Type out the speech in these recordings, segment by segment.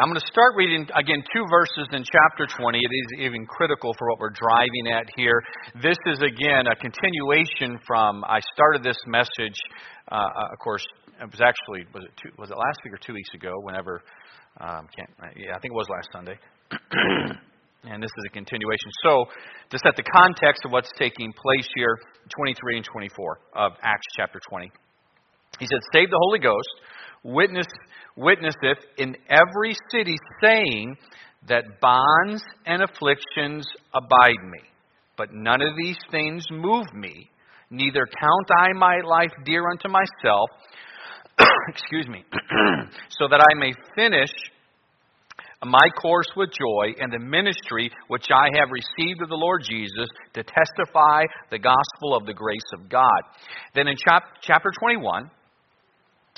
I'm going to start reading again two verses in chapter 20. It is even critical for what we're driving at here. This is again a continuation from I started this message. Uh, uh of course, it was actually was it two, was it last week or two weeks ago? Whenever um, can't yeah I think it was last Sunday. and this is a continuation. So, to set the context of what's taking place here, 23 and 24 of Acts chapter 20. He said, "Save the Holy Ghost." Witness, witnesseth in every city, saying that bonds and afflictions abide me. But none of these things move me, neither count I my life dear unto myself, excuse me, so that I may finish my course with joy and the ministry which I have received of the Lord Jesus to testify the gospel of the grace of God. Then in chap- chapter 21,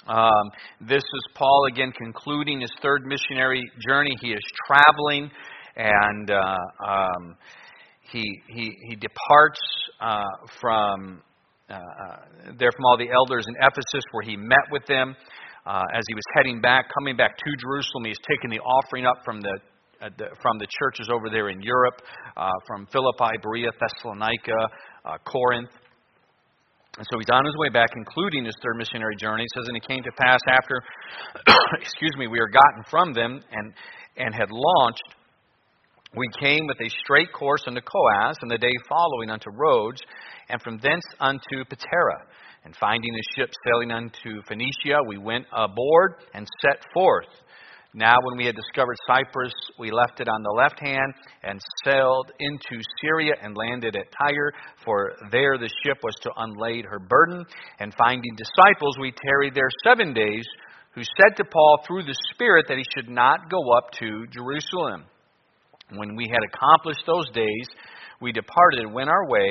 um, this is Paul again concluding his third missionary journey. He is traveling and uh, um, he, he, he departs uh, from uh, uh, there from all the elders in Ephesus where he met with them. Uh, as he was heading back, coming back to Jerusalem, he's taken the offering up from the uh, the, from the churches over there in Europe, from Philippi, Berea, Thessalonica, Corinth. And so he's on his way back, concluding his third missionary journey. He says, And it came to pass after, excuse me, we were gotten from them and, and had launched, we came with a straight course unto Coos, and the day following unto Rhodes, and from thence unto Patara. And finding a ship sailing unto Phoenicia, we went aboard and set forth. Now, when we had discovered Cyprus, we left it on the left hand and sailed into Syria and landed at Tyre, for there the ship was to unlade her burden. And finding disciples, we tarried there seven days, who said to Paul through the Spirit that he should not go up to Jerusalem. When we had accomplished those days, we departed and went our way.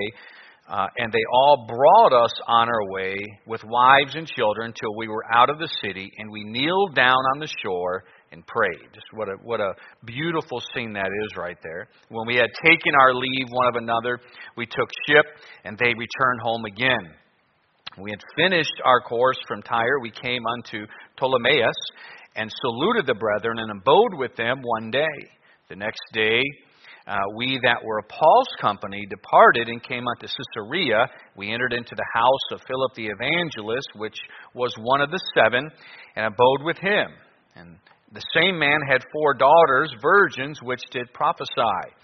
Uh, and they all brought us on our way with wives and children till we were out of the city, and we kneeled down on the shore and prayed. Just what a, what a beautiful scene that is right there. When we had taken our leave one of another, we took ship and they returned home again. We had finished our course from Tyre. We came unto Ptolemais and saluted the brethren and abode with them one day. The next day, uh, we that were of Paul's company departed and came unto Caesarea. We entered into the house of Philip the evangelist, which was one of the seven, and abode with him. And the same man had four daughters, virgins, which did prophesy.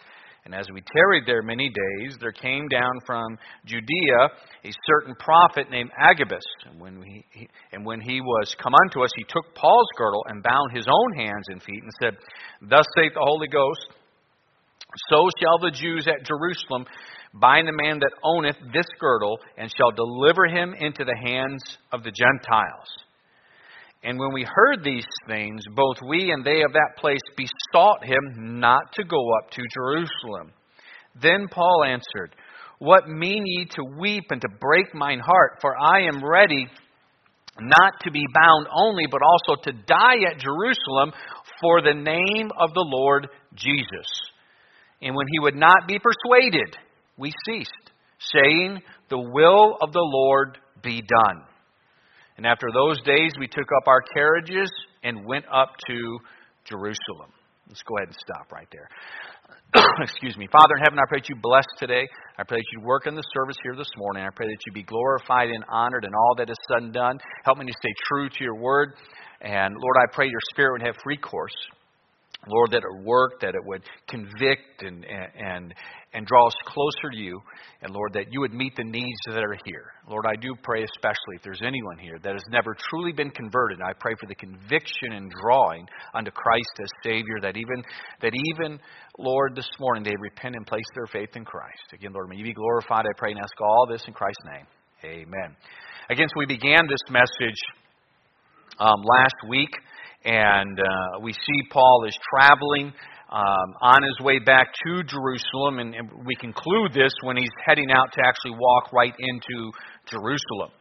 And as we tarried there many days, there came down from Judea a certain prophet named Agabus. And when, he, and when he was come unto us, he took Paul's girdle and bound his own hands and feet, and said, Thus saith the Holy Ghost, So shall the Jews at Jerusalem bind the man that owneth this girdle, and shall deliver him into the hands of the Gentiles. And when we heard these things, both we and they of that place besought him not to go up to Jerusalem. Then Paul answered, What mean ye to weep and to break mine heart? For I am ready not to be bound only, but also to die at Jerusalem for the name of the Lord Jesus. And when he would not be persuaded, we ceased, saying, The will of the Lord be done. And after those days, we took up our carriages and went up to Jerusalem. Let's go ahead and stop right there. Excuse me. Father in heaven, I pray that you bless today. I pray that you work in the service here this morning. I pray that you be glorified and honored in all that is said and done. Help me to stay true to your word. And Lord, I pray your spirit would have free course. Lord, that it would work, that it would convict and, and, and draw us closer to you. And Lord, that you would meet the needs that are here. Lord, I do pray especially if there's anyone here that has never truly been converted, I pray for the conviction and drawing unto Christ as Savior, that even, that even, Lord, this morning they repent and place their faith in Christ. Again, Lord, may you be glorified. I pray and ask all this in Christ's name. Amen. Again, so we began this message um, last week, and uh, we see Paul is traveling um, on his way back to Jerusalem, and, and we conclude this when he's heading out to actually walk right into Jerusalem.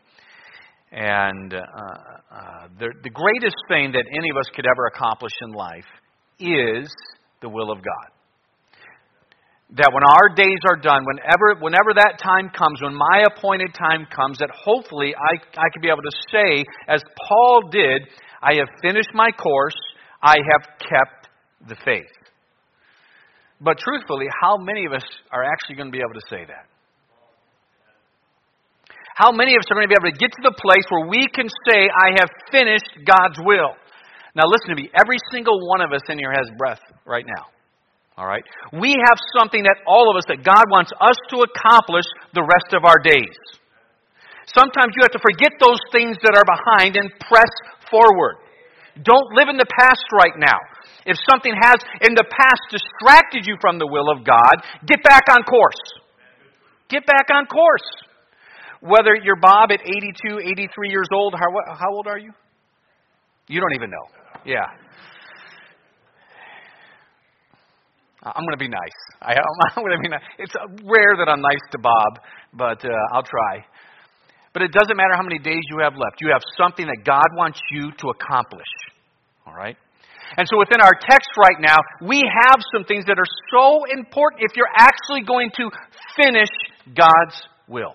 And uh, uh, the, the greatest thing that any of us could ever accomplish in life is the will of God. That when our days are done, whenever, whenever that time comes, when my appointed time comes, that hopefully I, I could be able to say, as Paul did, I have finished my course, I have kept the faith. But truthfully, how many of us are actually going to be able to say that? How many of us are going to be able to get to the place where we can say, I have finished God's will? Now, listen to me. Every single one of us in here has breath right now. All right? We have something that all of us, that God wants us to accomplish the rest of our days. Sometimes you have to forget those things that are behind and press forward. Don't live in the past right now. If something has in the past distracted you from the will of God, get back on course. Get back on course. Whether you're Bob at 82, 83 years old, how, how old are you? You don't even know. Yeah. I'm going to be nice. I, am going to be nice. It's rare that I'm nice to Bob, but uh, I'll try. But it doesn't matter how many days you have left. You have something that God wants you to accomplish. All right? And so within our text right now, we have some things that are so important if you're actually going to finish God's will.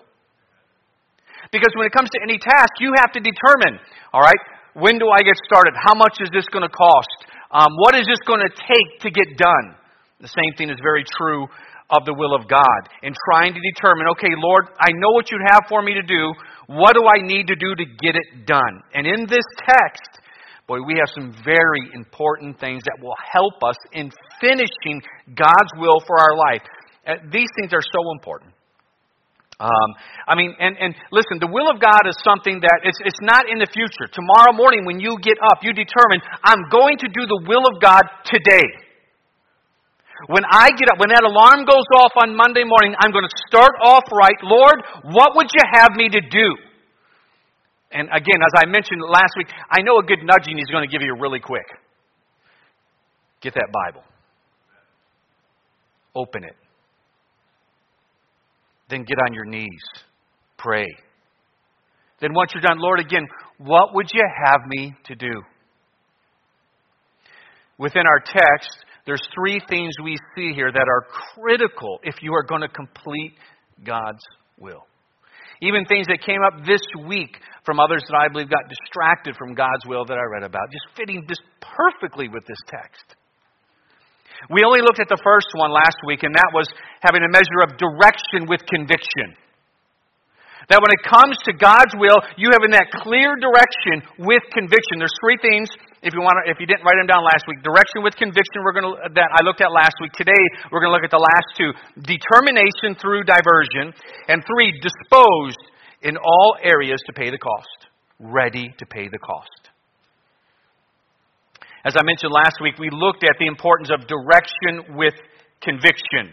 Because when it comes to any task, you have to determine, all right, when do I get started? How much is this going to cost? Um, what is this going to take to get done? The same thing is very true of the will of God. In trying to determine, okay, Lord, I know what you'd have for me to do. What do I need to do to get it done? And in this text, boy, we have some very important things that will help us in finishing God's will for our life. Uh, these things are so important. Um, I mean, and, and listen, the will of God is something that it's, it's not in the future. Tomorrow morning, when you get up, you determine, I'm going to do the will of God today. When I get up, when that alarm goes off on Monday morning, I'm going to start off right. Lord, what would you have me to do? And again, as I mentioned last week, I know a good nudging He's going to give you really quick. Get that Bible. Open it. Then get on your knees. Pray. Then once you're done, Lord, again, what would you have me to do? Within our text, there's three things we see here that are critical if you are going to complete God's will. Even things that came up this week from others that I believe got distracted from God's will that I read about, just fitting just perfectly with this text. We only looked at the first one last week, and that was having a measure of direction with conviction. That when it comes to God's will, you have in that clear direction with conviction. There's three things. If you want, to, if you didn't write them down last week, direction with conviction. We're going to that I looked at last week. Today we're going to look at the last two: determination through diversion, and three, disposed in all areas to pay the cost. Ready to pay the cost. As I mentioned last week, we looked at the importance of direction with conviction.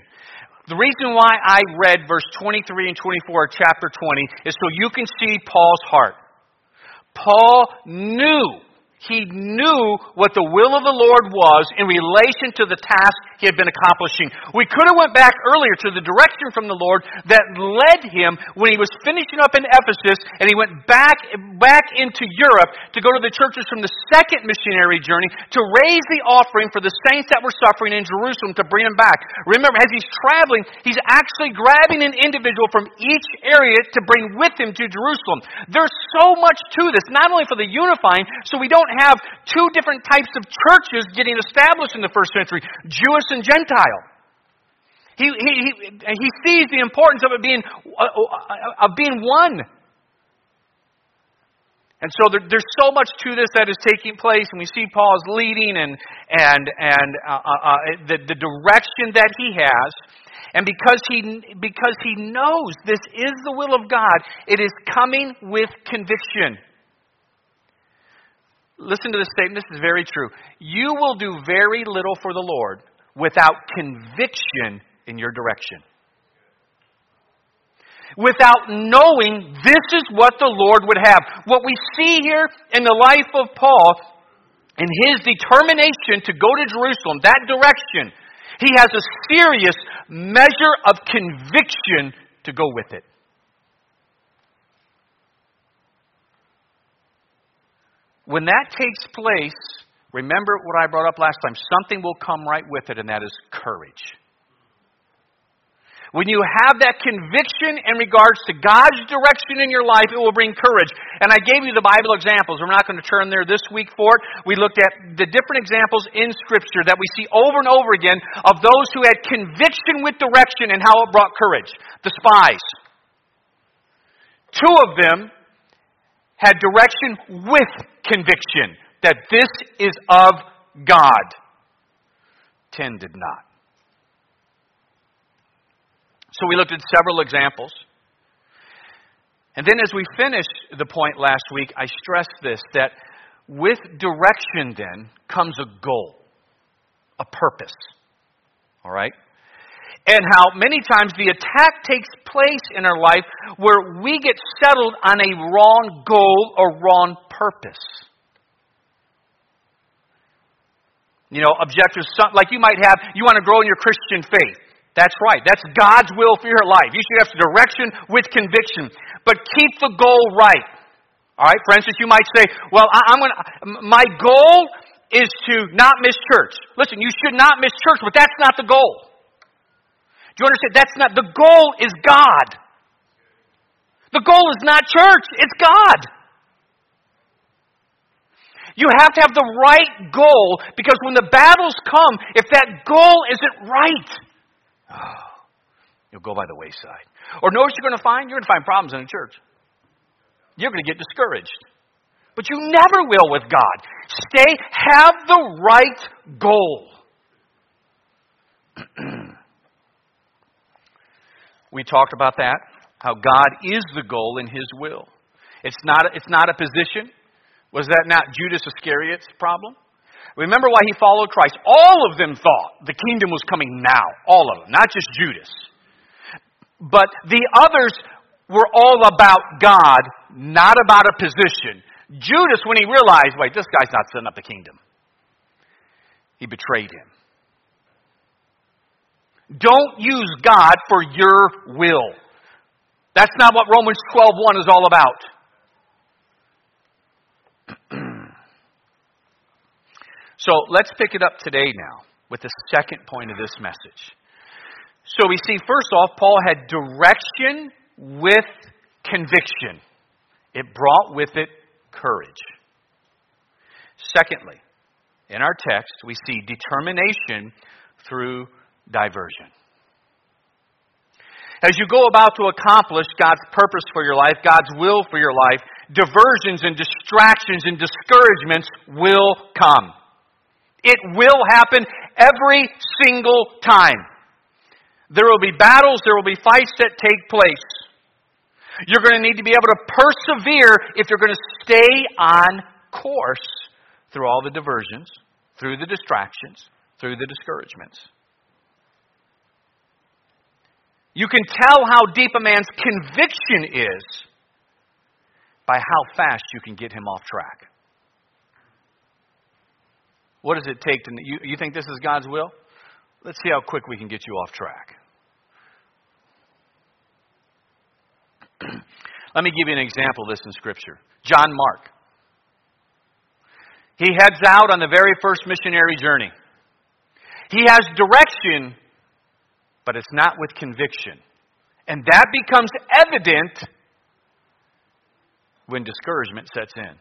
The reason why I read verse 23 and 24 of chapter 20 is so you can see Paul's heart. Paul knew he knew what the will of the Lord was in relation to the task he had been accomplishing. We could have went back earlier to the direction from the Lord that led him when he was finishing up in Ephesus and he went back, back into Europe to go to the churches from the second missionary journey to raise the offering for the saints that were suffering in Jerusalem to bring them back. Remember, as he's traveling, he's actually grabbing an individual from each area to bring with him to Jerusalem. There's so much to this, not only for the unifying, so we don't have two different types of churches getting established in the first century Jewish and Gentile. He, he, he, sees the importance of it being, uh, uh, of being one. And so there, there's so much to this that is taking place, and we see Paul's leading and, and, and uh, uh, uh, the, the direction that he has. And because he, because he knows this is the will of God, it is coming with conviction. Listen to this statement. This is very true. You will do very little for the Lord without conviction in your direction. Without knowing this is what the Lord would have. What we see here in the life of Paul, in his determination to go to Jerusalem, that direction, he has a serious measure of conviction to go with it. When that takes place, remember what I brought up last time. Something will come right with it, and that is courage. When you have that conviction in regards to God's direction in your life, it will bring courage. And I gave you the Bible examples. We're not going to turn there this week for it. We looked at the different examples in Scripture that we see over and over again of those who had conviction with direction and how it brought courage. The spies. Two of them had direction with conviction that this is of God. Ten did not. So we looked at several examples. And then as we finished the point last week, I stressed this that with direction then comes a goal, a purpose. All right? And how many times the attack takes place in our life where we get settled on a wrong goal or wrong purpose. You know, objectives, like you might have, you want to grow in your Christian faith. That's right. That's God's will for your life. You should have direction with conviction. But keep the goal right. All right? For instance, you might say, well, I, am going to, my goal is to not miss church. Listen, you should not miss church, but that's not the goal. Do you understand? That's not, the goal is God. The goal is not church, it's God. You have to have the right goal because when the battles come, if that goal isn't right, oh, you'll go by the wayside. Or know what you're going to find? You're going to find problems in the church. You're going to get discouraged. But you never will with God. Stay, have the right goal. we talked about that, how God is the goal in His will. It's not, it's not a position. Was that not Judas Iscariot's problem? Remember why he followed Christ. All of them thought the kingdom was coming now. All of them, not just Judas. But the others were all about God, not about a position. Judas, when he realized, wait, this guy's not setting up the kingdom, he betrayed him. Don't use God for your will. That's not what Romans 12:1 is all about. So let's pick it up today now with the second point of this message. So we see, first off, Paul had direction with conviction, it brought with it courage. Secondly, in our text, we see determination through diversion. As you go about to accomplish God's purpose for your life, God's will for your life, diversions and distractions and discouragements will come. It will happen every single time. There will be battles, there will be fights that take place. You're going to need to be able to persevere if you're going to stay on course through all the diversions, through the distractions, through the discouragements. You can tell how deep a man's conviction is by how fast you can get him off track. What does it take to. You, you think this is God's will? Let's see how quick we can get you off track. Let me give you an example of this in Scripture. John Mark. He heads out on the very first missionary journey. He has direction, but it's not with conviction. And that becomes evident when discouragement sets in,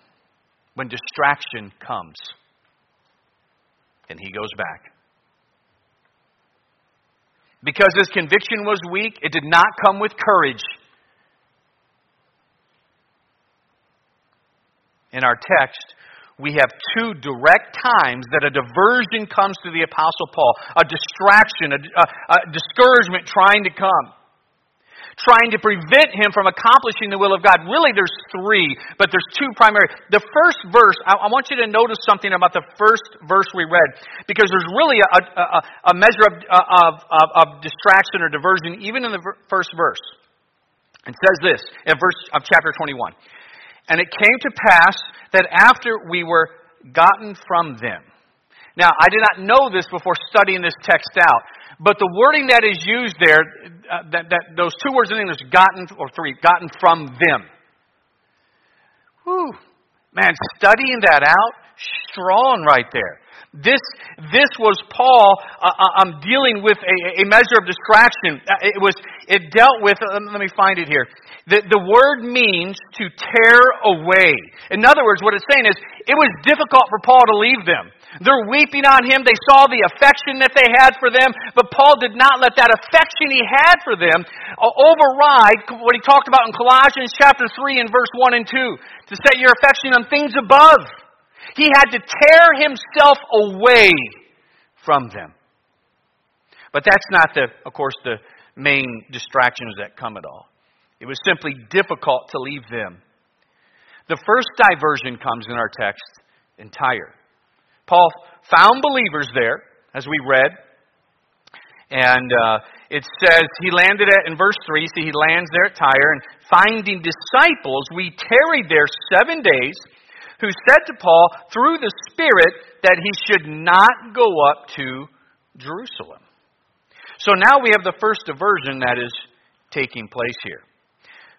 when distraction comes, and he goes back. Because his conviction was weak, it did not come with courage. In our text, we have two direct times that a diversion comes to the Apostle Paul a distraction, a, a, a discouragement trying to come trying to prevent him from accomplishing the will of God. Really, there's three, but there's two primary. The first verse, I, I want you to notice something about the first verse we read, because there's really a, a, a measure of, uh, of, of, of, distraction or diversion even in the first verse. It says this in verse of chapter 21. And it came to pass that after we were gotten from them. Now, I did not know this before studying this text out, but the wording that is used there, uh, that, that, those two words in English, gotten, or three, gotten from them. Whew. Man, studying that out, strong right there. This, this was Paul uh, uh um, dealing with a, a, measure of distraction. Uh, it was, it dealt with, uh, let me find it here. The, the word means to tear away. In other words, what it's saying is, it was difficult for Paul to leave them. They're weeping on him. They saw the affection that they had for them, but Paul did not let that affection he had for them override what he talked about in Colossians chapter 3 and verse 1 and 2, to set your affection on things above he had to tear himself away from them. But that's not the, of course, the main distractions that come at all. It was simply difficult to leave them. The first diversion comes in our text in Tyre. Paul found believers there, as we read, and uh, it says he landed at in verse three. See, he lands there at Tyre, and finding disciples, we tarried there seven days who said to Paul through the Spirit that he should not go up to Jerusalem. So now we have the first diversion that is taking place here.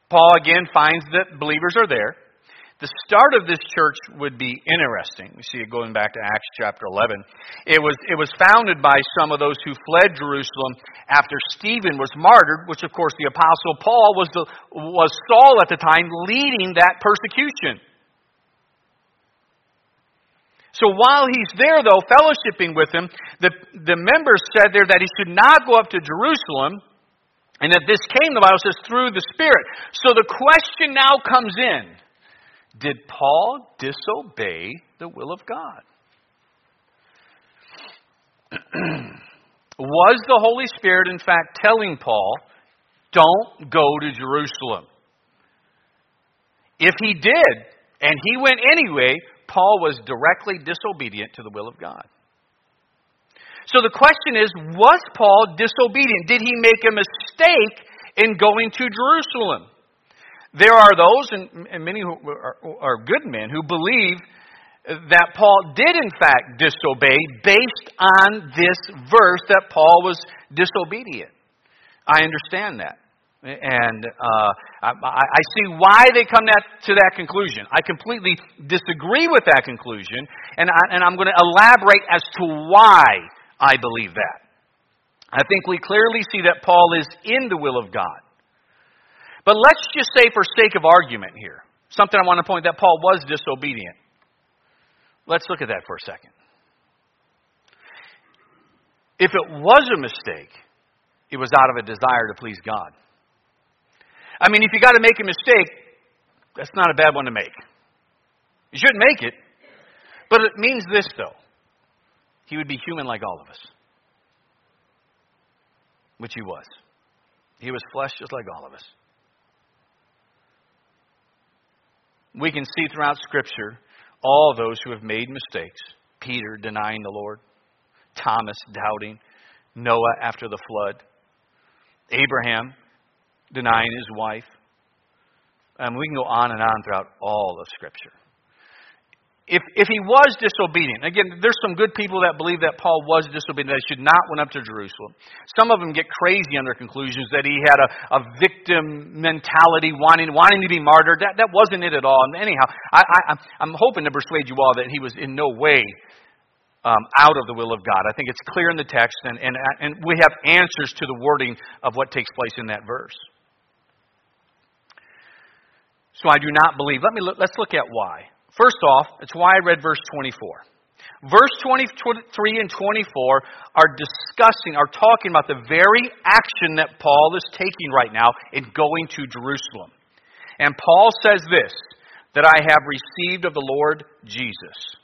Paul again finds that believers are there. The start of this church would be interesting. We see it going back to Acts chapter 11. It was, it was founded by some of those who fled Jerusalem after Stephen was martyred, which of course the apostle Paul was, the, was Saul at the time leading that persecution. So while he's there, though, fellowshipping with him, the, the members said there that he should not go up to Jerusalem, and that this came, the Bible says, through the Spirit. So the question now comes in Did Paul disobey the will of God? Was the Holy Spirit, in fact, telling Paul, don't go to Jerusalem? If he did, and he went anyway, Paul was directly disobedient to the will of God. So the question is was Paul disobedient? Did he make a mistake in going to Jerusalem? There are those, and, many who are, good men, who believe that Paul did in fact disobey based on this verse that Paul was disobedient. I understand that. And uh, I, I, see why they come that, to that conclusion. I completely disagree with that conclusion, and, I, and I'm going to elaborate as to why I believe that. I think we clearly see that Paul is in the will of God. But let's just say, for sake of argument here, something I want to point that Paul was disobedient. Let's look at that for a second. If it was a mistake, it was out of a desire to please God. I mean, if you got to make a mistake, that's not a bad one to make. You shouldn't make it, but it means this, though. He would be human like all of us, which he was. He was flesh just like all of us. We can see throughout Scripture all those who have made mistakes Peter denying the Lord, Thomas doubting, Noah after the flood, Abraham denying his wife. And we can go on and on throughout all of Scripture. If, if he was disobedient, again, there's some good people that believe that Paul was disobedient, that he should not went up to Jerusalem. Some of them get crazy on their conclusions that he had a, a victim mentality, wanting, wanting to be martyred. That, that wasn't it at all. And anyhow, I, I, I'm hoping to persuade you all that he was in no way um, out of the will of God. I think it's clear in the text, and, and, and we have answers to the wording of what takes place in that verse. So I do not believe. Let me look, let's look at why. First off, it's why I read verse 24. Verse 23 and 24 are discussing, are talking about the very action that Paul is taking right now in going to Jerusalem. And Paul says this that I have received of the Lord Jesus.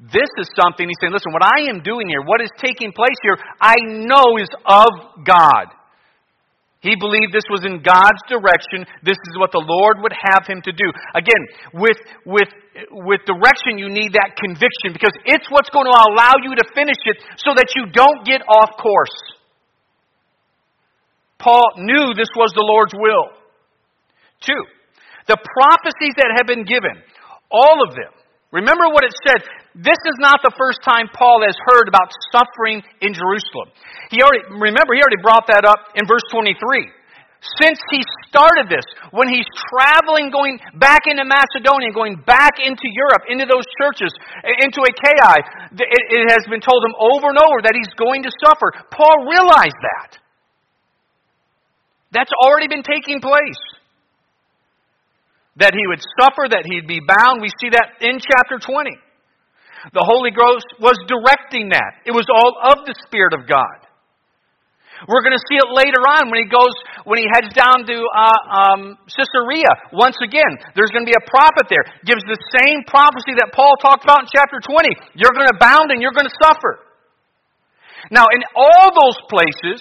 This is something he's saying, listen, what I am doing here, what is taking place here, I know is of God. He believed this was in God's direction. This is what the Lord would have him to do. Again, with, with, with direction, you need that conviction because it's what's going to allow you to finish it so that you don't get off course. Paul knew this was the Lord's will. Two, the prophecies that have been given, all of them. Remember what it said this is not the first time Paul has heard about suffering in Jerusalem. He already, remember, he already brought that up in verse 23. since he started this, when he's traveling, going back into Macedonia, going back into Europe, into those churches, into Achaia, it has been told him over and over that he's going to suffer. Paul realized that. That's already been taking place. That he would suffer, that he'd be bound. We see that in chapter 20. The Holy Ghost was directing that. It was all of the Spirit of God. We're going to see it later on when he goes, when he heads down to uh, um, Caesarea. Once again, there's going to be a prophet there. Gives the same prophecy that Paul talked about in chapter 20. You're going to bound and you're going to suffer. Now, in all those places,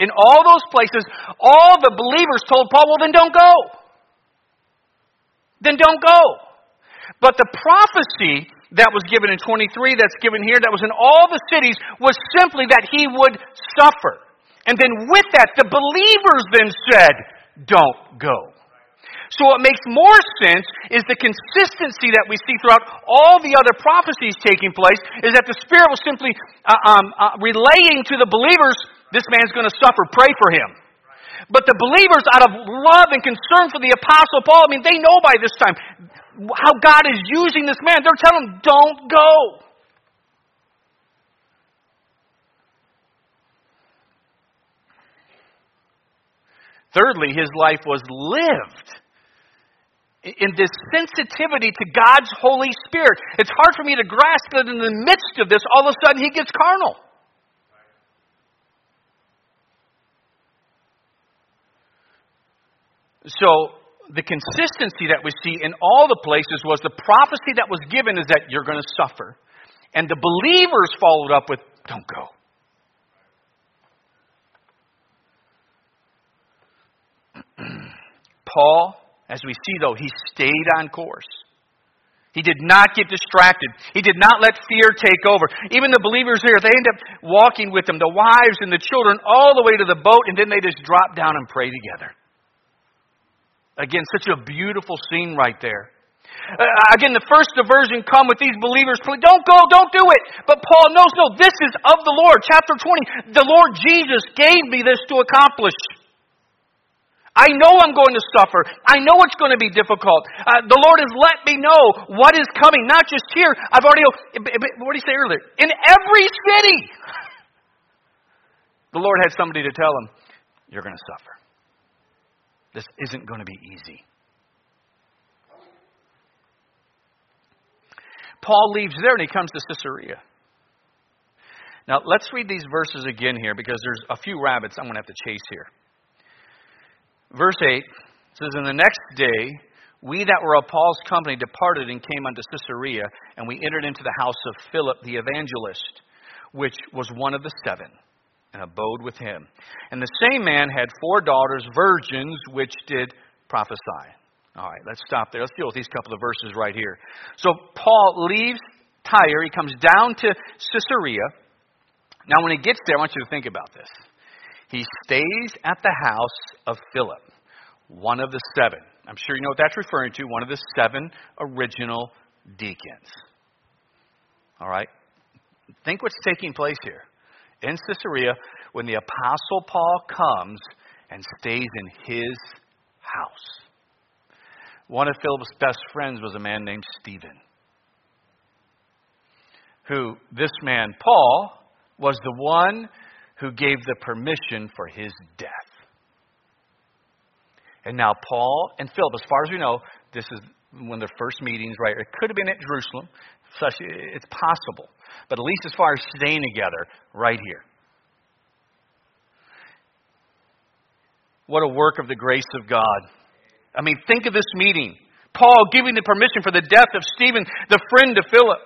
in all those places, all the believers told Paul, well, then don't go. Then don't go. But the prophecy that was given in 23, that's given here, that was in all the cities, was simply that he would suffer. And then with that, the believers then said, don't go. So what makes more sense is the consistency that we see throughout all the other prophecies taking place is that the Spirit was simply uh, um, uh, relaying to the believers, this man's going to suffer, pray for him. But the believers, out of love and concern for the Apostle Paul, I mean, they know by this time how God is using this man. They're telling him, don't go. Thirdly, his life was lived in this sensitivity to God's Holy Spirit. It's hard for me to grasp that in the midst of this, all of a sudden he gets carnal. So, the consistency that we see in all the places was the prophecy that was given is that you're going to suffer. And the believers followed up with, don't go. Paul, as we see though, he stayed on course. He did not get distracted. He did not let fear take over. Even the believers here, they end up walking with him, the wives and the children, all the way to the boat, and then they just drop down and pray together. Again, such a beautiful scene right there. Uh, again, the first diversion come with these believers. Don't go, don't do it. But Paul knows, no, this is of the Lord. Chapter 20. The Lord Jesus gave me this to accomplish. I know I'm going to suffer. I know it's going to be difficult. Uh, the Lord has let me know what is coming, not just here. I've already, what did he say earlier? In every city. The Lord had somebody to tell him, You're going to suffer. This isn't going to be easy. Paul leaves there and he comes to Caesarea. Now, let's read these verses again here because there's a few rabbits I'm going to have to chase here. Verse 8 says, "In the next day, we that were of Paul's company departed and came unto Caesarea, and we entered into the house of Philip the evangelist, which was one of the seven, and abode with him. And the same man had four daughters, virgins, which did prophesy. All right, let's stop there. Let's deal with these couple of verses right here. So Paul leaves Tyre, he comes down to Caesarea. Now, when he gets there, I want you to think about this. He stays at the house of Philip, one of the seven. I'm sure you know what that's referring to, one of the seven original deacons. All right? Think what's taking place here. In Caesarea, when the Apostle Paul comes and stays in his house. One of Philip's best friends was a man named Stephen, who this man, Paul, was the one who gave the permission for his death. And now Paul and Philip, as far as we know, this is one of their first meetings, right? It could have been at Jerusalem. Such, it's possible. But at least as far as staying together, right here. What a work of the grace of God. I mean, think of this meeting. Paul giving the permission for the death of Stephen, the friend of Philip.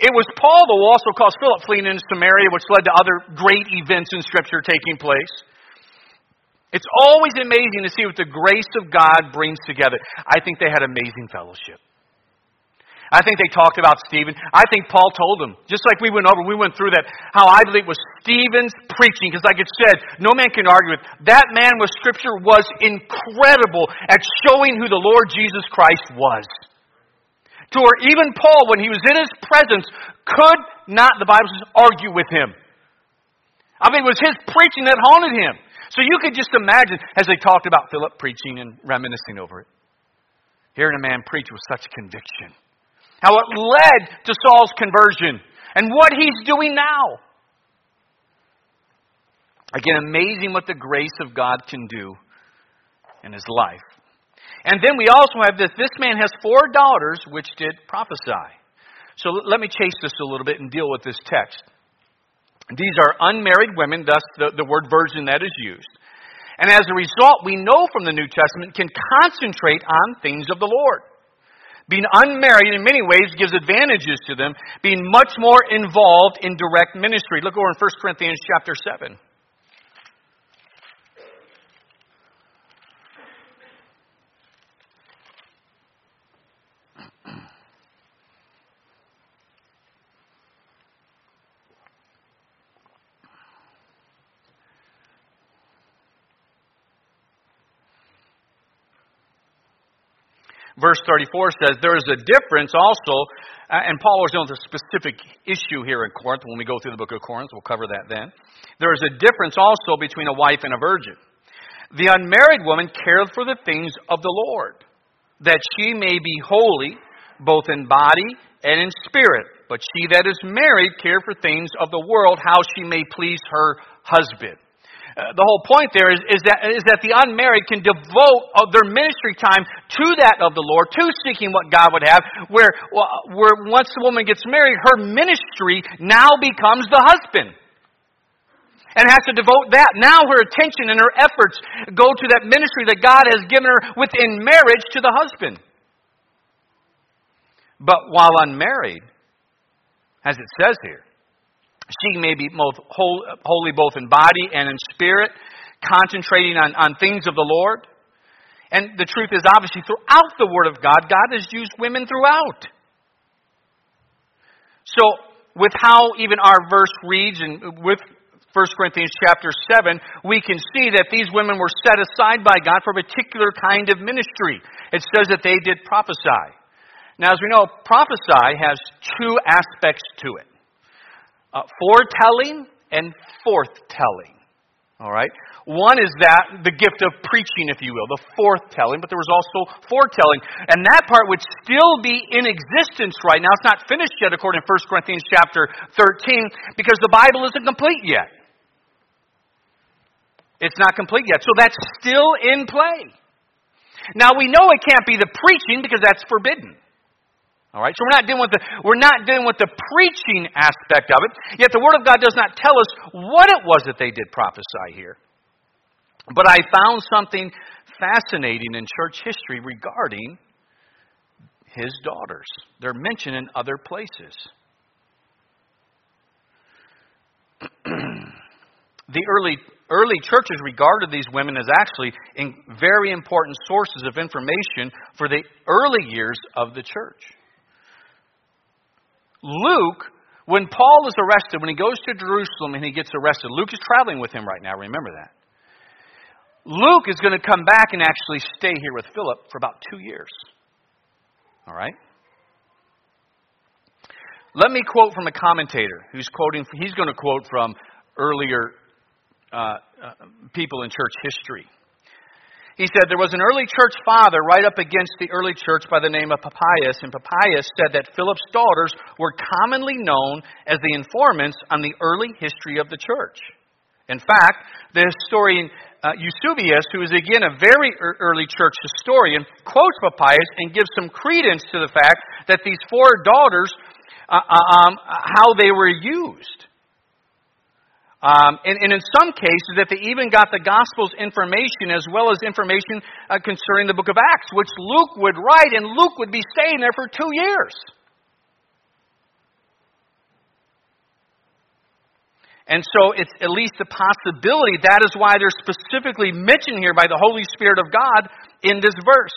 It was Paul who also caused Philip fleeing into Samaria, which led to other great events in Scripture taking place. It's always amazing to see what the grace of God brings together. I think they had amazing fellowship. I think they talked about Stephen. I think Paul told them, just like we went over, we went through that, how I believe it was Stephen's preaching, because like it said, no man can argue with. That man with Scripture was incredible at showing who the Lord Jesus Christ was to where even Paul, when he was in his presence, could not, the Bible says, argue with him. I mean, it was his preaching that haunted him. So you could just imagine as they talked about Philip preaching and reminiscing over it. Hearing a man preach with such conviction. How it led to Saul's conversion and what he's doing now. Again, amazing what the grace of God can do in his life. And then we also have this this man has four daughters which did prophesy. So let me chase this a little bit and deal with this text. These are unmarried women, thus the, the word virgin that is used. And as a result, we know from the New Testament can concentrate on things of the Lord. Being unmarried in many ways gives advantages to them, being much more involved in direct ministry. Look over in 1 Corinthians chapter 7. Verse 34 says, There is a difference also, uh, and Paul was on the specific issue here in Corinth. When we go through the book of Corinth, we'll cover that then. There is a difference also between a wife and a virgin. The unmarried woman cared for the things of the Lord, that she may be holy, both in body and in spirit. But she that is married cared for things of the world, how she may please her husband. Uh, the whole point there is, is, that, is that the unmarried can devote uh, their ministry time to that of the Lord, to seeking what God would have, where, where once the woman gets married, her ministry now becomes the husband. And has to devote that. Now her attention and her efforts go to that ministry that God has given her within marriage to the husband. But while unmarried, as it says here, she may be both holy both in body and in spirit, concentrating on, on things of the Lord. And the truth is, obviously, throughout the Word of God, God has used women throughout. So, with how even our verse reads, and with 1 Corinthians chapter 7, we can see that these women were set aside by God for a particular kind of ministry. It says that they did prophesy. Now, as we know, prophesy has two aspects to it uh, foretelling and forthtelling. All right? One is that, the gift of preaching, if you will, the forthtelling, but there was also foretelling. And that part would still be in existence right now. It's not finished yet according to 1 Corinthians chapter 13 because the Bible isn't complete yet. It's not complete yet. So that's still in play. Now we know it can't be the preaching because that's forbidden. All right, so we're not dealing with the we're not dealing with the preaching aspect of it. Yet the Word of God does not tell us what it was that they did prophesy here. But I found something fascinating in church history regarding his daughters. They're mentioned in other places. the early early churches regarded these women as actually very important sources of information for the early years of the church. Luke, when Paul is arrested, when he goes to Jerusalem and he gets arrested, Luke is traveling with him right now, remember that. Luke is going to come back and actually stay here with Philip for about two years. All right? Let me quote from a commentator who's quoting, he's going to quote from earlier uh, uh, people in church history. He said there was an early church father right up against the early church by the name of Papias, and Papias said that Philip's daughters were commonly known as the informants on the early history of the church. In fact, the historian uh, Eusebius, who is again a very early church historian, quotes Papias and gives some credence to the fact that these four daughters, uh, uh um, how they were used. Um, and, and, in some cases, that they even got the Gospel's information as well as information uh, concerning the book of Acts, which Luke would write, and Luke would be staying there for two years. And so it's at least a possibility. That is why they're specifically mentioned here by the Holy Spirit of God in this verse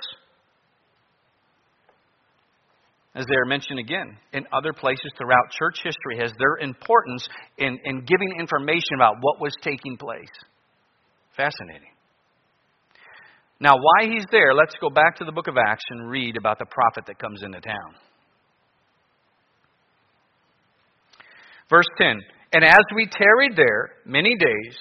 as they are mentioned again in other places throughout church history, has their importance in, in giving information about what was taking place. Fascinating. Now, why he's there, let's go back to the book of Acts and read about the prophet that comes into town. Verse 10 And as we tarried there many days,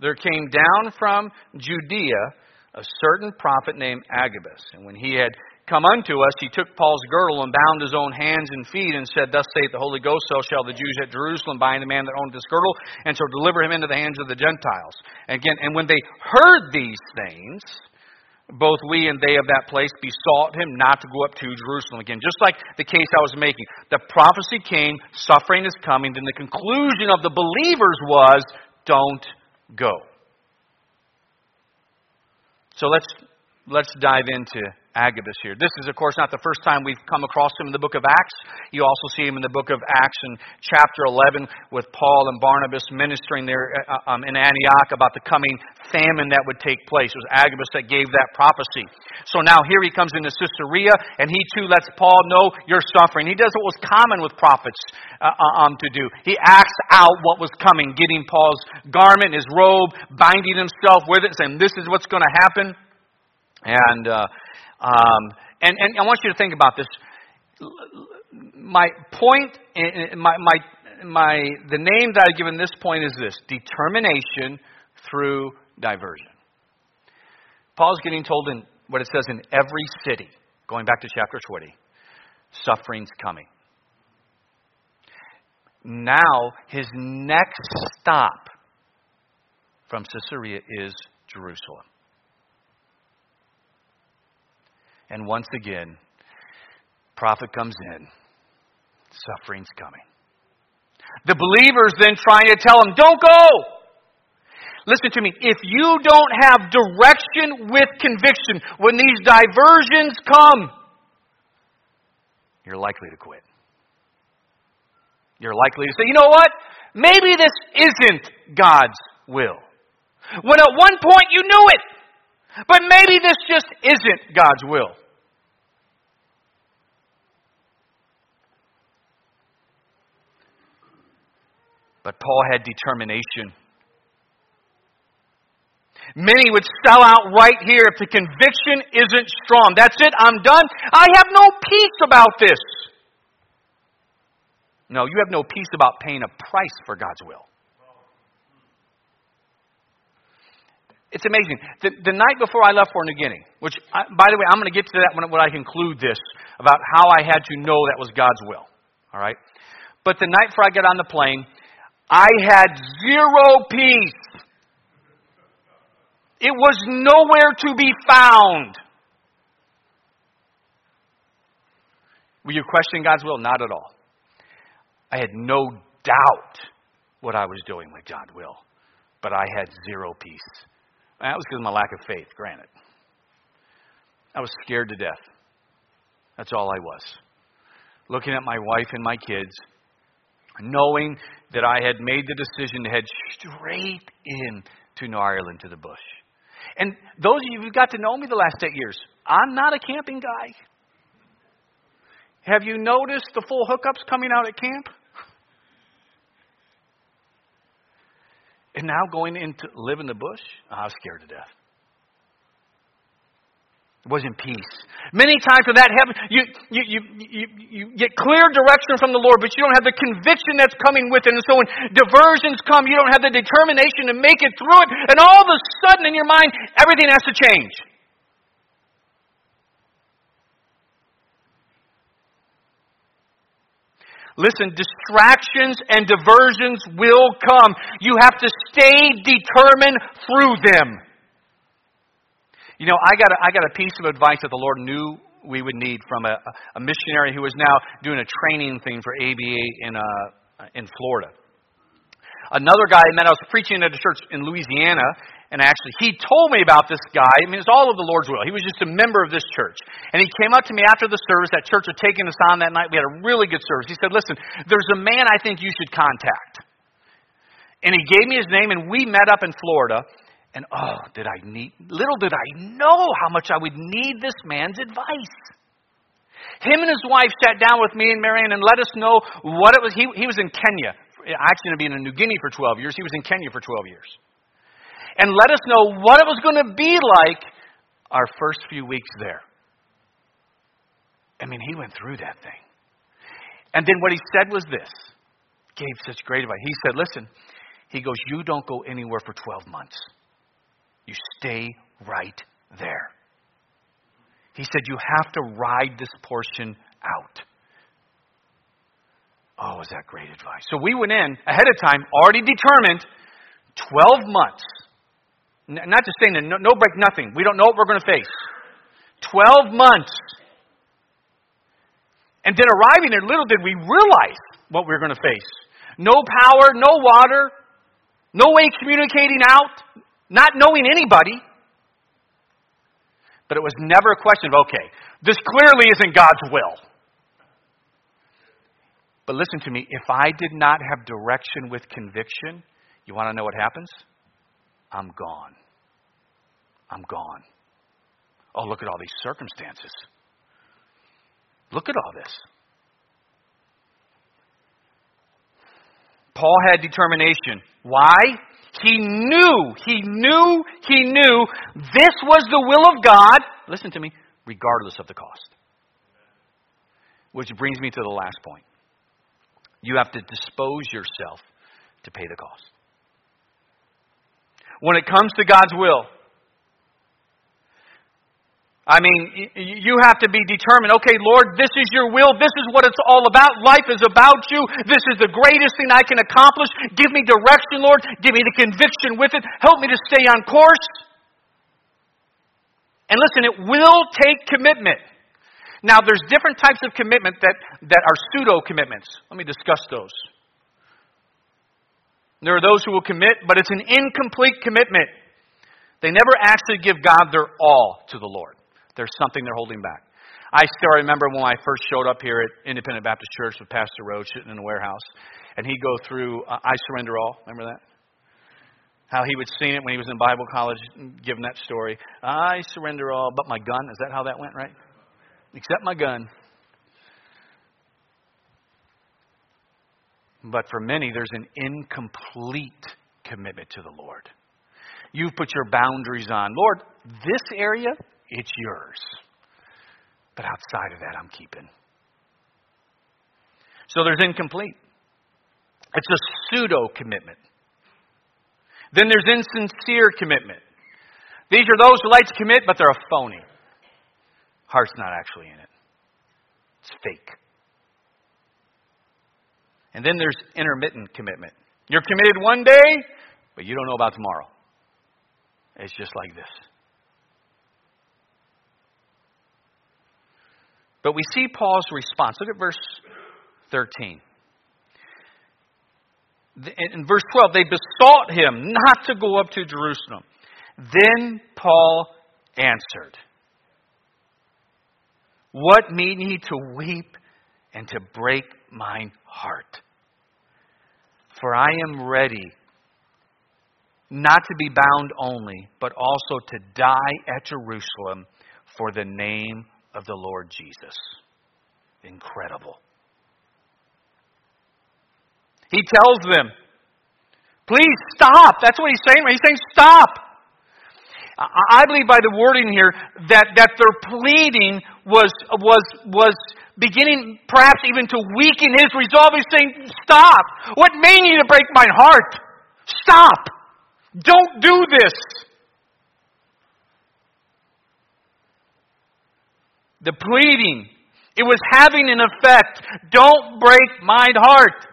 there came down from Judea a certain prophet named Agabus. And when he had come unto us, he took Paul's girdle and bound his own hands and feet and said, Thus saith the Holy Ghost, so shall the Jews at Jerusalem bind the man that owned this girdle and shall deliver him into the hands of the Gentiles. Again, and when they heard these things, both we and they of that place besought him not to go up to Jerusalem again. Just like the case I was making. The prophecy came, suffering is coming, then the conclusion of the believers was, don't go. So let's let's dive into Agabus here. This is, of course, not the first time we've come across him in the book of Acts. You also see him in the book of Acts in chapter 11 with Paul and Barnabas ministering there uh, um, in Antioch about the coming famine that would take place. It was Agabus that gave that prophecy. So now here he comes into Caesarea, and he too lets Paul know you're suffering. He does what was common with prophets uh, uh um, to do. He acts out what was coming, getting Paul's garment, his robe, binding himself with it, saying, This is what's going to happen. And uh, um, and, and I want you to think about this. My point, my, my, my, the name that I've given this point is this determination through diversion. Paul's getting told in what it says in every city, going back to chapter 20, suffering's coming. Now, his next stop from Caesarea is Jerusalem. And once again, prophet comes in, suffering's coming. The believers then trying to tell him, don't go. Listen to me. If you don't have direction with conviction when these diversions come, you're likely to quit. You're likely to say, you know what? Maybe this isn't God's will. When at one point you knew it. But maybe this just isn't God's will. But Paul had determination. Many would sell out right here if the conviction isn't strong. That's it, I'm done. I have no peace about this. No, you have no peace about paying a price for God's will. It's amazing. The, the night before I left for New Guinea, which, I, by the way, I'm going to get to that when, when I conclude this about how I had to know that was God's will. All right? But the night before I got on the plane, I had zero peace. It was nowhere to be found. Were you questioning God's will? Not at all. I had no doubt what I was doing with God's will, but I had zero peace. That was because of my lack of faith, granted. I was scared to death. That's all I was. Looking at my wife and my kids, knowing that I had made the decision to head straight in to New Ireland to the bush. And those of you who've got to know me the last eight years, I'm not a camping guy. Have you noticed the full hookups coming out at camp? And now going into live in the bush, oh, I was scared to death. It wasn't peace. Many times when that happens, you, you, you, you, you get clear direction from the Lord, but you don't have the conviction that's coming with it. And so when diversions come, you don't have the determination to make it through it. And all of a sudden in your mind, everything has to change. Listen, distractions and diversions will come. You have to stay determined through them. You know, I got a, I got a piece of advice that the Lord knew we would need from a, a missionary who is now doing a training thing for ABA in, uh, in Florida. Another guy I met, I was preaching at a church in Louisiana, and actually, he told me about this guy. I mean, it's all of the Lord's will. He was just a member of this church. And he came up to me after the service. That church had taken us on that night. We had a really good service. He said, Listen, there's a man I think you should contact. And he gave me his name, and we met up in Florida. And oh, did I need, little did I know how much I would need this man's advice. Him and his wife sat down with me and Marianne and let us know what it was. He, he was in Kenya. Actually, going to be in New Guinea for 12 years. He was in Kenya for 12 years and let us know what it was going to be like our first few weeks there. I mean, he went through that thing. And then what he said was this gave such great advice. He said, Listen, He goes, You don't go anywhere for 12 months. You stay right there. He said, You have to ride this portion out. Oh, is that great advice? So we went in ahead of time, already determined 12 months. Not just saying no, no break, nothing. We don't know what we're going to face. 12 months. And then arriving there, little did we realize what we were going to face. No power, no water, no way communicating out, not knowing anybody. But it was never a question of, okay, this clearly isn't God's will. But listen to me, if I did not have direction with conviction, you want to know what happens? I'm gone. I'm gone. Oh, look at all these circumstances. Look at all this. Paul had determination. Why? He knew, he knew, he knew this was the will of God, listen to me, regardless of the cost. Which brings me to the last point. You have to dispose yourself to pay the cost. When it comes to God's will, I mean, you have to be determined, okay, Lord, this is your will. This is what it's all about. Life is about you. This is the greatest thing I can accomplish. Give me direction, Lord. Give me the conviction with it. Help me to stay on course. And listen, it will take commitment. Now, there's different types of commitment that, that are pseudo commitments. Let me discuss those. There are those who will commit, but it's an incomplete commitment. They never actually give God their all to the Lord. There's something they're holding back. I still remember when I first showed up here at Independent Baptist Church with Pastor Roach sitting in the warehouse, and he'd go through uh, I Surrender All. Remember that? How he would sing it when he was in Bible college, giving that story. I surrender all but my gun. Is that how that went, right? Except my gun. But for many, there's an incomplete commitment to the Lord. You've put your boundaries on. Lord, this area, it's yours. But outside of that, I'm keeping. So there's incomplete. It's a pseudo commitment. Then there's insincere commitment. These are those who like to commit, but they're a phony. Heart's not actually in it, it's fake. And then there's intermittent commitment. You're committed one day, but you don't know about tomorrow. It's just like this. But we see Paul's response. Look at verse 13. In verse 12, they besought him not to go up to Jerusalem. Then Paul answered, What mean ye to weep and to break mine heart? For I am ready not to be bound only, but also to die at Jerusalem for the name of the Lord Jesus. Incredible. He tells them, please stop. That's what he's saying. He's saying, stop. I believe by the wording here that, that their pleading was, was, was beginning perhaps even to weaken his resolve. He's saying, Stop. What may you to break my heart? Stop. Don't do this. The pleading, it was having an effect. Don't break my heart.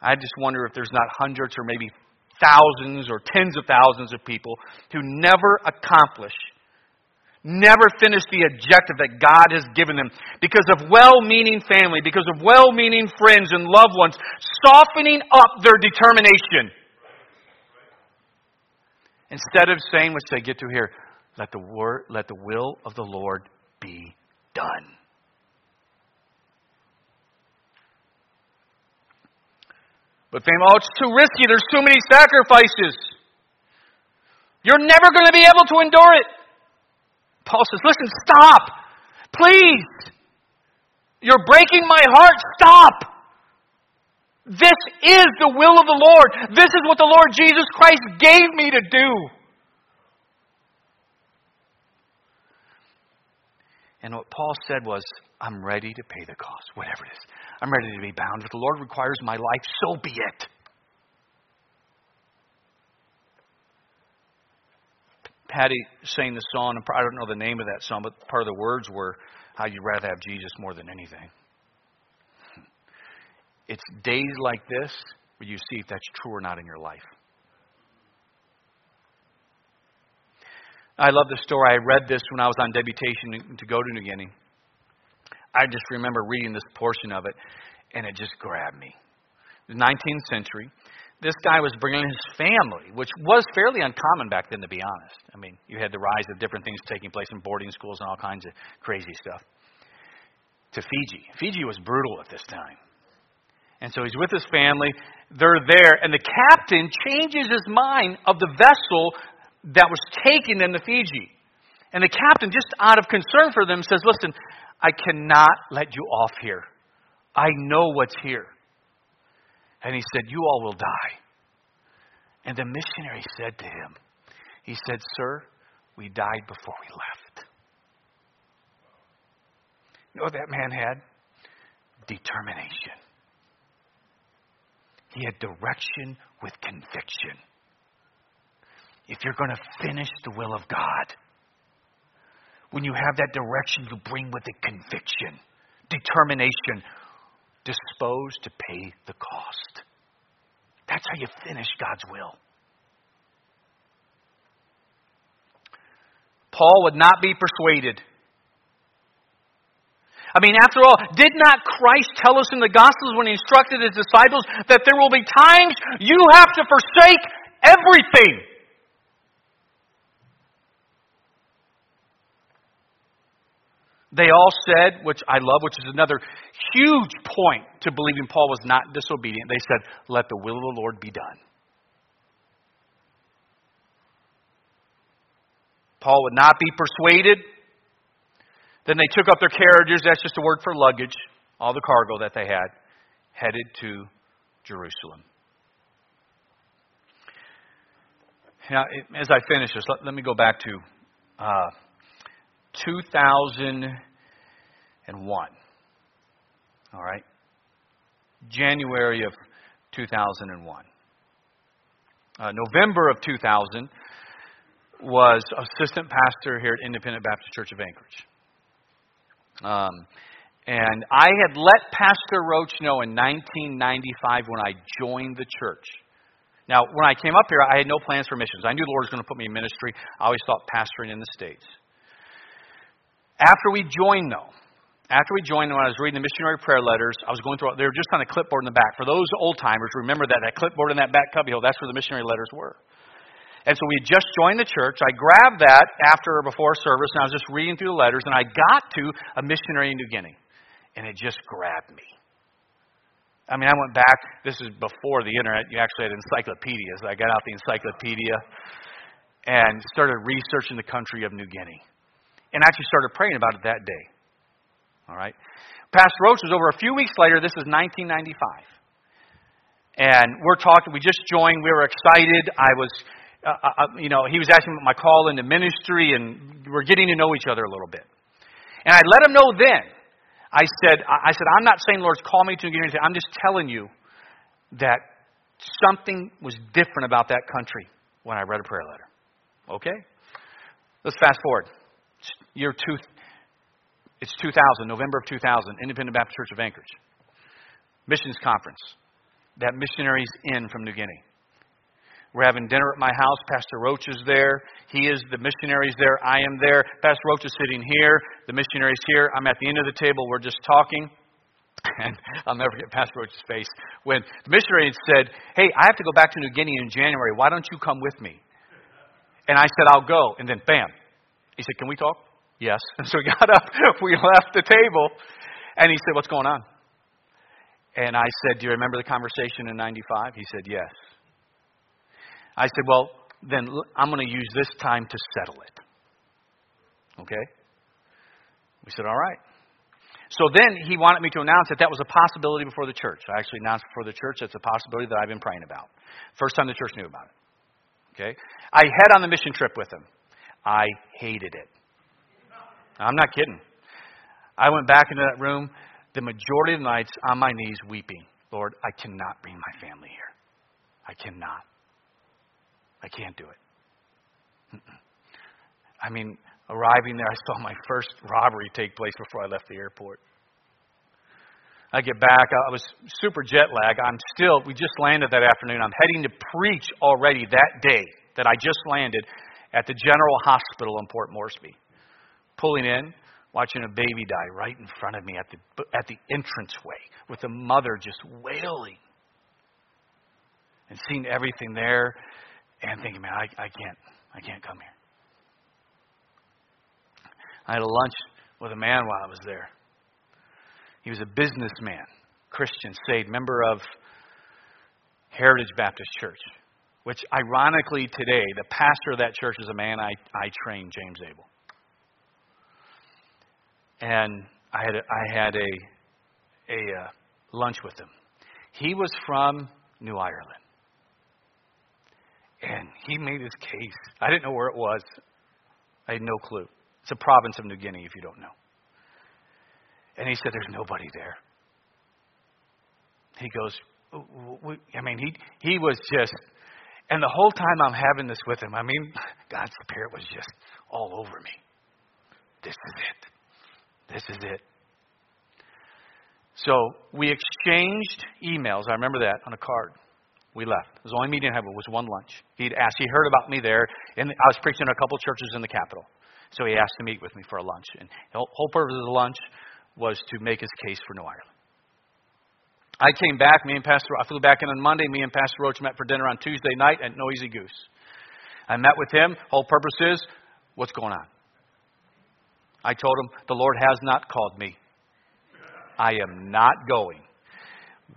I just wonder if there's not hundreds or maybe thousands or tens of thousands of people who never accomplish, never finish the objective that God has given them because of well meaning family, because of well meaning friends and loved ones, softening up their determination. Instead of saying, which they get to here, let the word, let the will of the Lord be done. But fame, oh, it's too risky. There's too many sacrifices. You're never going to be able to endure it. Paul says, listen, stop. Please. You're breaking my heart. Stop. This is the will of the Lord. This is what the Lord Jesus Christ gave me to do. And what Paul said was, I'm ready to pay the cost, whatever it is. I'm ready to be bound. If the Lord requires my life, so be it. Patty sang the song, I don't know the name of that song, but part of the words were how you'd rather have Jesus more than anything. It's days like this where you see if that's true or not in your life. I love the story. I read this when I was on deputation to go to New Guinea. I just remember reading this portion of it, and it just grabbed me. The 19th century, this guy was bringing his family, which was fairly uncommon back then, to be honest. I mean, you had the rise of different things taking place in boarding schools and all kinds of crazy stuff, to Fiji. Fiji was brutal at this time. And so he's with his family. They're there, and the captain changes his mind of the vessel that was taken in the Fiji. And the captain, just out of concern for them, says, Listen, I cannot let you off here. I know what's here. And he said, You all will die. And the missionary said to him, He said, Sir, we died before we left. You know what that man had? Determination. He had direction with conviction. If you're going to finish the will of God, when you have that direction, you bring with it conviction, determination, disposed to pay the cost. That's how you finish God's will. Paul would not be persuaded. I mean, after all, did not Christ tell us in the Gospels when he instructed his disciples that there will be times you have to forsake everything? They all said, which I love, which is another huge point to believing Paul was not disobedient. They said, Let the will of the Lord be done. Paul would not be persuaded. Then they took up their carriages, that's just a word for luggage, all the cargo that they had, headed to Jerusalem. Now, as I finish this, let, let me go back to uh, 2001. All right? January of 2001. Uh, November of 2000 was assistant pastor here at Independent Baptist Church of Anchorage. Um, and I had let Pastor Roach know in 1995 when I joined the church. Now, when I came up here, I had no plans for missions. I knew the Lord was going to put me in ministry. I always thought pastoring in the States. After we joined, though, after we joined, when I was reading the missionary prayer letters, I was going through, they were just on a clipboard in the back. For those old timers, remember that, that clipboard in that back cubbyhole, that's where the missionary letters were. And so we had just joined the church. I grabbed that after or before service, and I was just reading through the letters, and I got to a missionary in New Guinea. And it just grabbed me. I mean, I went back, this is before the internet, you actually had encyclopedias. I got out the encyclopedia and started researching the country of New Guinea and actually started praying about it that day. All right? Pastor Roach was over a few weeks later. This is 1995. And we're talking, we just joined, we were excited. I was, uh, uh, uh, you know, he was asking about my call into ministry, and we're getting to know each other a little bit. And I let him know then. I said, I said, I'm not saying Lord's call me to get anything. I'm just telling you that something was different about that country when I read a prayer letter. Okay? Let's fast forward year two, it's 2000, November of 2000, Independent Baptist Church of Anchorage. Missions conference. That missionary's in from New Guinea. We're having dinner at my house. Pastor Roach is there. He is the missionary's there. I am there. Pastor Roach is sitting here. The missionary's here. I'm at the end of the table. We're just talking. And I'll never forget Pastor Roach's face when the missionary said, Hey, I have to go back to New Guinea in January. Why don't you come with me? And I said, I'll go. And then, bam, he said, Can we talk? Yes. And so we got up, we left the table, and he said, What's going on? And I said, Do you remember the conversation in 95? He said, Yes. I said, Well, then I'm going to use this time to settle it. Okay? We said, All right. So then he wanted me to announce that that was a possibility before the church. I actually announced before the church that's a possibility that I've been praying about. First time the church knew about it. Okay? I head on the mission trip with him. I hated it. I'm not kidding. I went back into that room the majority of the nights on my knees weeping. Lord, I cannot bring my family here. I cannot. I can't do it. I mean, arriving there, I saw my first robbery take place before I left the airport. I get back. I was super jet lag. I'm still, we just landed that afternoon. I'm heading to preach already that day that I just landed at the General Hospital in Port Moresby. Pulling in, watching a baby die right in front of me at the, at the entranceway with the mother just wailing. And seeing everything there and thinking, man, I, I can't, I can't come here. I had a lunch with a man while I was there. He was a businessman, Christian, saved, member of Heritage Baptist Church, which ironically today, the pastor of that church is a man I, I trained, James Abel. And I had a, I had a, a uh, lunch with him. He was from New Ireland. And he made his case. I didn't know where it was. I had no clue. It's a province of New Guinea, if you don't know. And he said, There's nobody there. He goes, I mean, he, he was just, and the whole time I'm having this with him, I mean, God's Spirit was just all over me. This is it. This is it. So we exchanged emails. I remember that on a card. We left. It was the only meeting I had was one lunch. He'd asked. He heard about me there, and I was preaching in a couple churches in the capital. So he asked to meet with me for a lunch. And the whole purpose of the lunch was to make his case for New Ireland. I came back, me and Pastor, I flew back in on Monday. Me and Pastor Roach met for dinner on Tuesday night at Noisy Goose. I met with him. Whole purpose is, what's going on? I told him, the Lord has not called me. I am not going.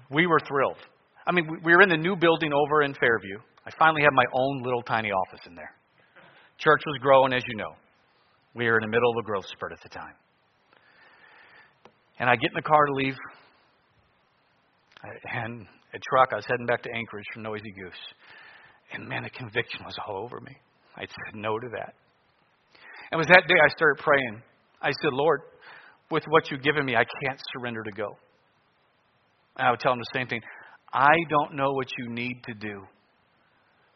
We were thrilled. I mean, we were in the new building over in Fairview. I finally had my own little tiny office in there. Church was growing, as you know. We were in the middle of a growth spurt at the time. And I get in the car to leave. And a truck, I was heading back to Anchorage from Noisy Goose. And man, the conviction was all over me. I said no to that. And it was that day I started praying. I said, Lord, with what you've given me, I can't surrender to go. And I would tell him the same thing. I don't know what you need to do,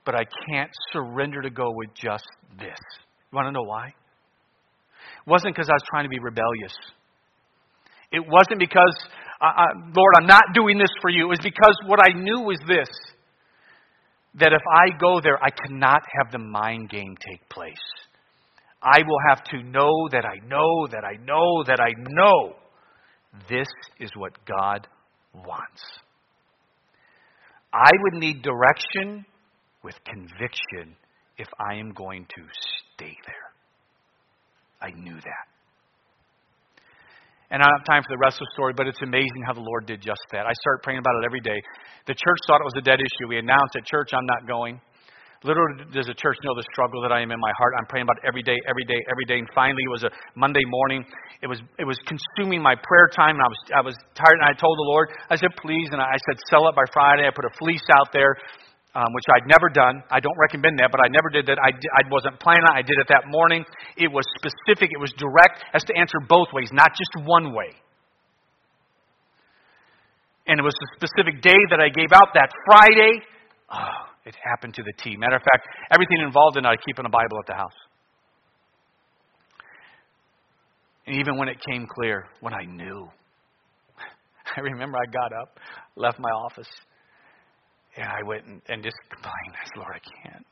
but I can't surrender to go with just this. You want to know why? It wasn't because I was trying to be rebellious. It wasn't because, uh, uh, Lord, I'm not doing this for you. It was because what I knew was this that if I go there, I cannot have the mind game take place. I will have to know that I know that I know that I know this is what God wants. I would need direction with conviction if I am going to stay there. I knew that. And I don't have time for the rest of the story, but it's amazing how the Lord did just that. I started praying about it every day. The church thought it was a dead issue. We announced at church, I'm not going. Little does the church know the struggle that I am in my heart. I'm praying about every day, every day, every day. And finally, it was a Monday morning. It was it was consuming my prayer time, and I was I was tired. And I told the Lord, I said, please, and I said, sell it by Friday. I put a fleece out there um, which I'd never done. I don't recommend that, but I never did that. I, I wasn't planning I did it that morning. It was specific, it was direct, as to answer both ways, not just one way. And it was a specific day that I gave out that Friday. Oh, it happened to the T. Matter of fact, everything involved in it, I keep in a Bible at the house. And even when it came clear, when I knew, I remember I got up, left my office, and I went and, and just complained. I said, Lord, I can't.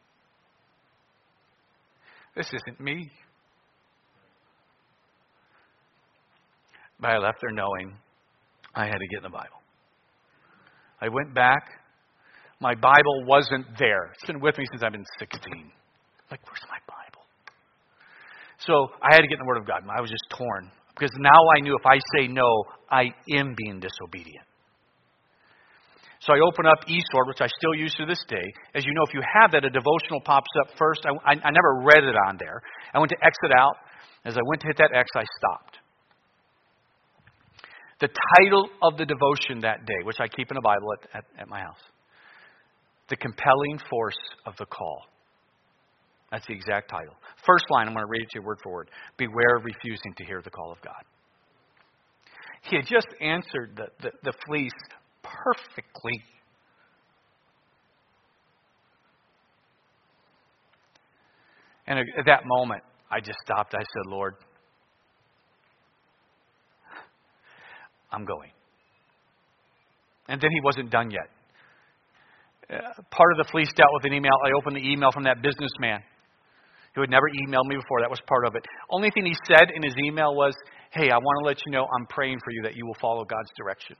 This isn't me. But I left there knowing I had to get in the Bible. I went back. My Bible wasn't there. It's been with me since I've been 16. Like, where's my Bible? So I had to get in the Word of God. I was just torn. Because now I knew if I say no, I am being disobedient. So I open up eSword, which I still use to this day. As you know, if you have that, a devotional pops up first. I, I, I never read it on there. I went to exit out. As I went to hit that X, I stopped. The title of the devotion that day, which I keep in a Bible at, at, at my house The Compelling Force of the Call. That's the exact title. First line, I'm going to read it to you word for word. Beware of refusing to hear the call of God. He had just answered the, the, the fleece perfectly. And at that moment, I just stopped. I said, Lord, I'm going. And then he wasn't done yet. Uh, part of the fleece dealt with an email. I opened the email from that businessman who had never emailed me before. That was part of it. Only thing he said in his email was, Hey, I want to let you know I'm praying for you that you will follow God's direction.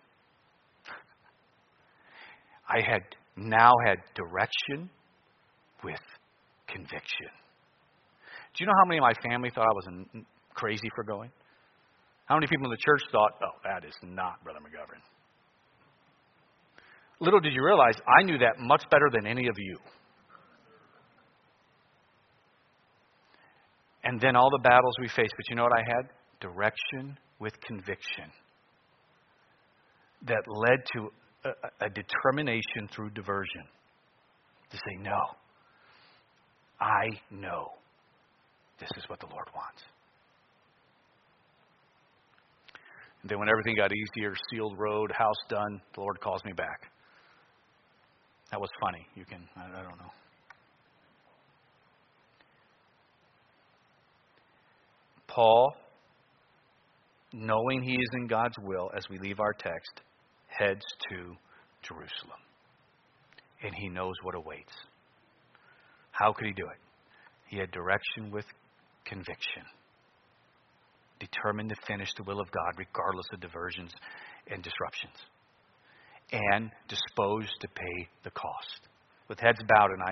I had now had direction with conviction. Do you know how many of my family thought I was crazy for going? How many people in the church thought, oh, that is not Brother McGovern? Little did you realize, I knew that much better than any of you. And then all the battles we faced. But you know what I had? Direction with conviction that led to a, determination through diversion to say, no, I know this is what the Lord wants. And then when everything got easier, sealed road, house done, the Lord calls me back. That was funny. You can, I, I don't know. Paul, knowing he is in God's will as we leave our text, heads to Jerusalem. And he knows what awaits. How could he do it? He had direction with conviction, determined to finish the will of God regardless of diversions and disruptions, and disposed to pay the cost. With heads bowed and eyes